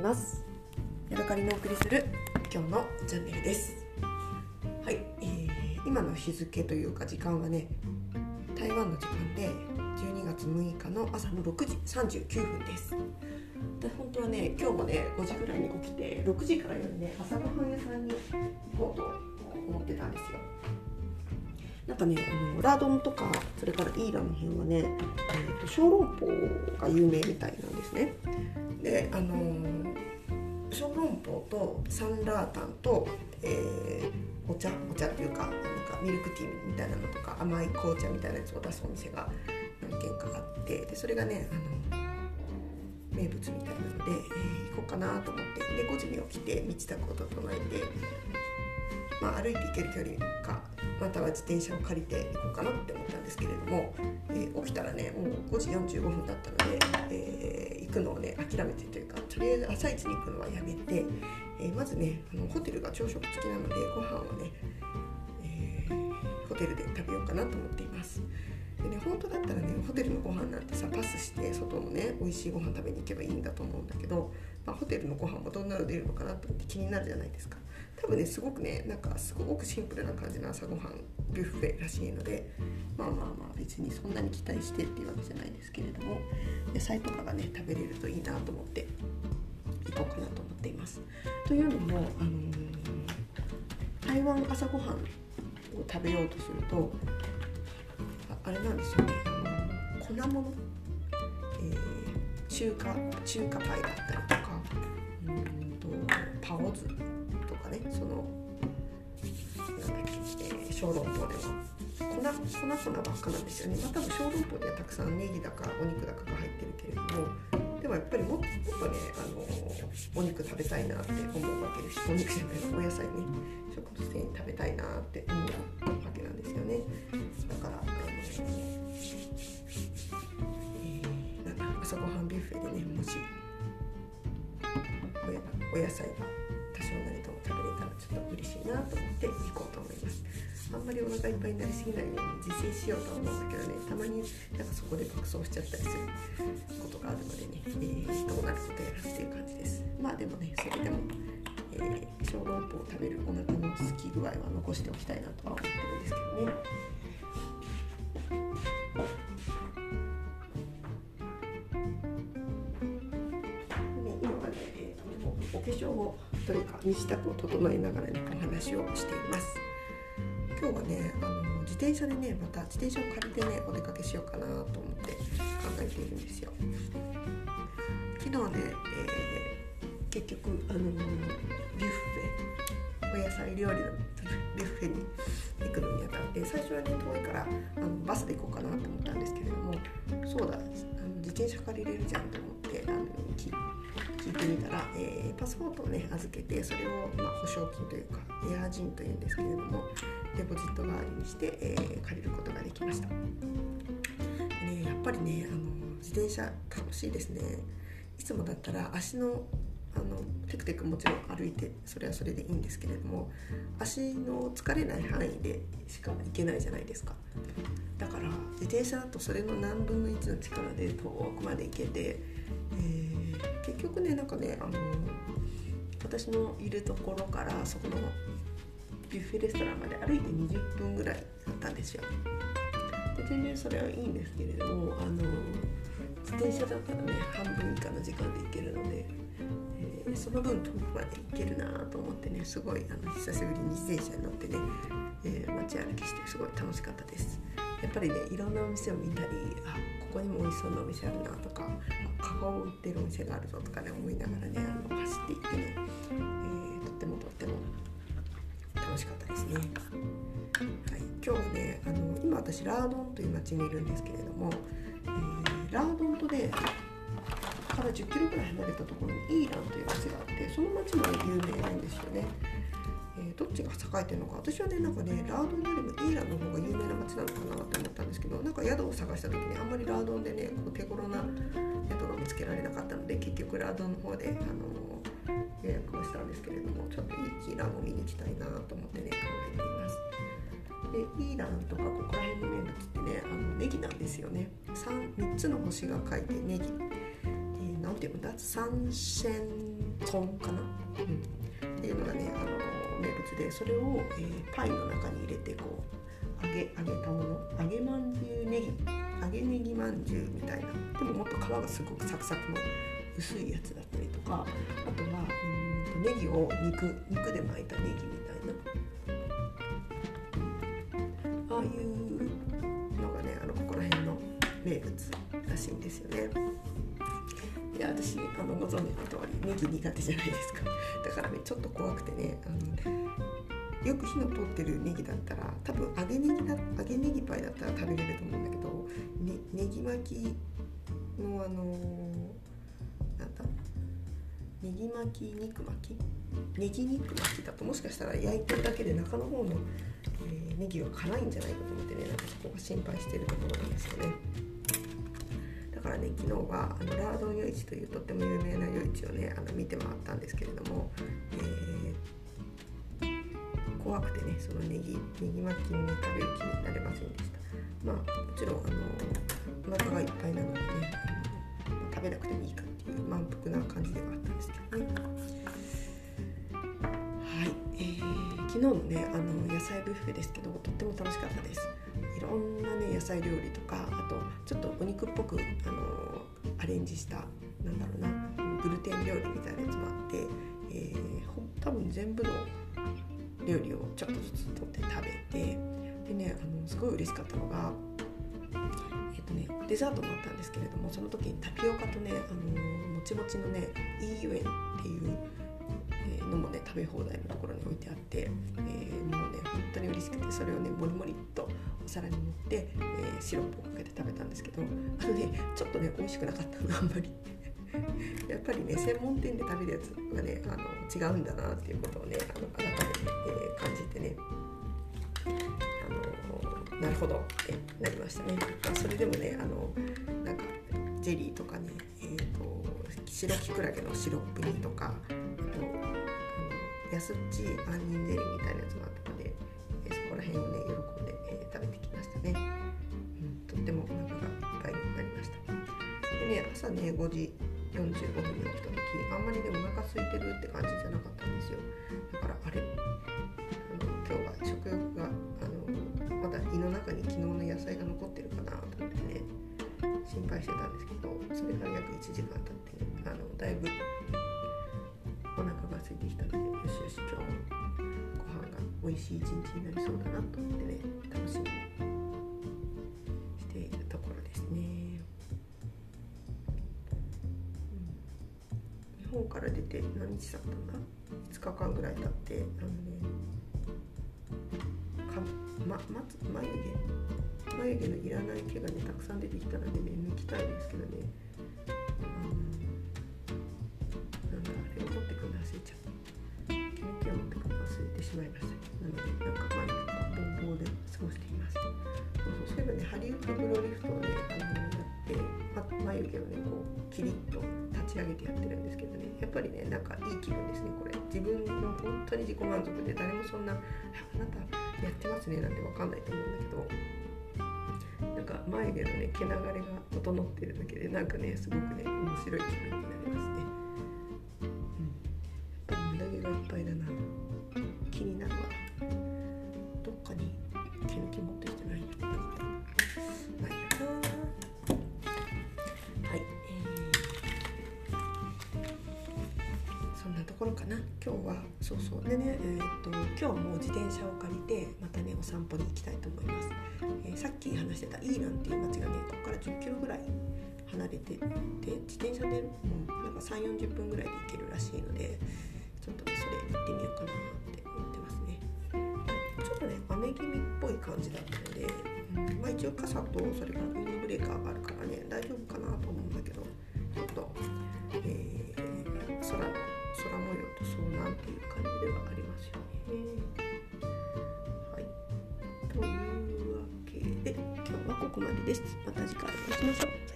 ます。ヤドカリのお送りする今日のチャンネルです。はい、えー、今の日付というか時間はね台湾の時間で12月6日の朝の6時39分です。で本当はね今日もね5時ぐらいに起きて6時から夜ね朝ごはん屋さんに行こうと思ってたんですよ。なんかねあのラードンとかそれからイーラの辺はね、えーと、小籠包が有名みたいなんですね。であの小籠包とサンラータンと、えー、お茶お茶っていうかなんかミルクティーみたいなのとか甘い紅茶みたいなやつを出すお店が何軒かあってでそれがねあの名物みたいなので、えー、行こうかなと思ってで5時に起きて身支度を整えて、まあ、歩いて行ける距離かまたは自転車を借りて行こうかなって思ったんですけれども、えー、起きたらねもう5時45分だったので、行くのをね諦めてというかとりあえず朝一に行くのはやめて、えー、まずねあのホテルが朝食付きなのでご飯をね、えホテルで食べようかなと思っています。でね本当だったらねホテルのご飯なんてさパスして外のね美味しいご飯食べに行けばいいんだと思うんだけど、まあ、ホテルのご飯もどんなの出るのかなと思って気になるじゃないですか多分ねすごくねなんかすごくシンプルな感じの朝ごはんビュッフェらしいのでまあまあまあ別にそんなに期待してっていうわけじゃないですけれども野菜とかがね食べれるといいなと思って行こうかなと思っています。というのも、あのー、台湾朝ごはんを食べようとするとあれなんですよね粉物、えー、中華中華パイだったりとかうんとパオズねそのなんだっけ、えー、小籠包でも。粉粉粉ばっかなんですよね。まあ多分小籠包にはたくさんネギだかお肉だかが入ってるけれどもでもやっぱりもっとねあのお肉食べたいなって思うわけです。お肉じゃないお野菜ね。食物繊維食べたいなって思うわけなんですよね。だからあの、ねえー朝ごはんビュッフェでねもしお野菜ちょっと嬉しいなと思って行こうと思います。あんまりお腹いっぱいになりすぎないように自制しようとは思うんだけどねたまになんかそこで爆走しちゃったりすることがあるのでね、えー、どうなることやらっていう感じですまあでもねそれでもえー、小籠包を食べるお腹の空き具合は残しておきたいなとは思ってるんですけどねね今はね、えーお化粧をというか身支度を整えながらねお話をしています今日はねあの自転車でねまた自転車を借りてねお出かけしようかなと思って考えているんですよ昨日ね、えー、結局あのビュッフェお野菜料理のビュッフェに行くのにあたって最初はね遠いからあのバスで行こうかなと思ったんですけれどもそうだあの自転車借りれるじゃんと思ってあの聞いてみたら、えー、パスポートをね預けてそれを、まあ、保証金というかエアージンというんですけれどもデポジット代わりにして、えー、借りることができました、ね、やっぱりねあの自転車楽しいですね。いつもだったら足のあのテクテクもちろん歩いてそれはそれでいいんですけれども足の疲れない範囲でしか行けないじゃないですか。だから自転車だとそれの何分の1の力で遠くまで行けて、えー、結局ねなんかねあの私のいるところからそこのビュッフェレストランまで歩いて20分ぐらいだったんですよ。で全然それはいいんですけれどもあの自転車だったらね半分以下の時間で行けるのででその分遠くまで行けるなと思ってねすごいあの久しぶりに自転車に乗ってね、えー、街歩きしてすごい楽しかったです。やっぱりねいろんなお店を見たりあここにも美味しそうなお店あるなとかカカオを売ってるお店があるぞとかね思いながらねあの走っていってね、えー、とってもとっても楽しかったですね。はい、今日ねあの今私ラードンという町にいるんですけれども、えー、ラードンとねから10キロぐらい離れたところにイーランという町があってその町も、有名なんですよね。どっちが栄えてるのか。私はねなんかねラードンよりもイーランの方が有名な町なのかなって思ったんですけどなんか宿を探した時にあんまりラードンでねこう手頃な宿が見つけられなかったので結局ラードンの方で、あのー、予約をしたんですけれどもちょっといいイーランを見に行きたいなと思ってね考えています。でイーランとかここら辺の名物ってねあのネギなんですよね。3, 3つの星が書いてネギ。なんていうんだ？三線ツォンかな、うん、っていうのがねあの名物でそれを、えー、パイの中に入れてこう揚げ揚げたもの揚げまんじゅうネギ揚げネギまんじゅうみたいなでももっと皮がすごくサクサクの薄いやつだったりとかあとはうんネギを肉肉で巻いたネギみたいなああいうのがねあのここら辺の名物らしいんですよね。いや私あのご存知の通りネギ苦手じゃないですか。だからねちょっと怖くてねあのよく火の通ってるネギだったら多分揚げネギだ揚げネギパイだったら食べれると思うんだけど、ね、ネギ巻きのあのなんだネギ巻き肉巻き？ネギ肉巻きだともしかしたら焼いてるだけで中の方の、えー、ネギは辛いんじゃないかと思ってねなんかそこが心配してるところなんですよね。からね昨日はあのラードン夜市というとっても有名な夜市をねあの見て回ったんですけれども、えー、怖くてねそのネギネギ巻きにね食べる気になれませんでした。まあもちろんあのお腹がいっぱいなのでね食べなくてもいいかっていう満腹な感じではあったんですけどね。日のねあの野菜ブッフェですけどとっても楽しかったです。いろんなね野菜料理とかあとちょっとお肉っぽくあのアレンジしたなんだろうなグルテン料理みたいなやつもあって、えー、多分全部の料理をちょっとずつ取って食べてでねあのすごい嬉しかったのがえっ、とねデザートもあったんですけれどもその時にタピオカとねあのもちもちのねイーユエンっていうのもね食べ放題のところに置いてあって、えー、もうね本当に嬉しくてそれをねもりもりっとお皿に盛って、えー、シロップをかけて食べたんですけどあのねちょっとね美味しくなかったのあんまり。やっぱりね専門店で食べるやつがねあの違うんだなっていうことをねあの改めて、えー、感じてねあのなるほどってなりましたね。それでもねあのなんかジェリーとかね、えーと、白きくらげのシロップ煮とかあと安っち杏仁ゼリーみたいなやつもあったので、えー、そこら辺をね喜んで、えー、食べてきましたね、うん、とってもお腹がいっぱいになりました。でね朝ね5時45分に起きた時あんまりねお腹空いてるって感じじゃなかったんですよ。だからあれあの今日は食欲があのまだ胃の中に昨日の野菜が残ってるかなと思ってね心配してたんですけどそれから約1時間経ってねあのだいぶが空いてきたのでよしよし今日もご飯が美味しい一日になりそうだなと思ってね楽しみにしているところですね、うん、日本から出て何日経ったんだ？5日間ぐらい経ってあのねか、ま、まつ眉毛。眉毛のいらない毛がねたくさん出てきたのでね抜きたいですけどね。しまいましたなのでなんか毎日ボンボンで過ごしていますそうそうそういえばねハリウッドブローリフトをねあのやってま眉毛をねこうキリッと立ち上げてやってるんですけどねやっぱりねなんかいい気分ですねこれ自分の本当に自己満足で誰もそんな「あなたやってますね」なんて分かんないと思うんだけどなんか眉毛のね毛流れが整ってるだけでなんかねすごくね面白い気分になりますね。そうそう。でねえー、っと今日も自転車を借りてまたねお散歩に行きたいと思います、えー、さっき話してたイーランっていう町がねここから10キロぐらい離れてて自転車でもうなんか3 4 0分ぐらいで行けるらしいのでちょっとねそれ行ってみようかなって思ってますね。ちょっとね雨気味っぽい感じだったので、うんまあ、一応傘とそれからウィンドブレーカーがあるからね大丈夫かなと思ここまでです。また次回お会いしましょう。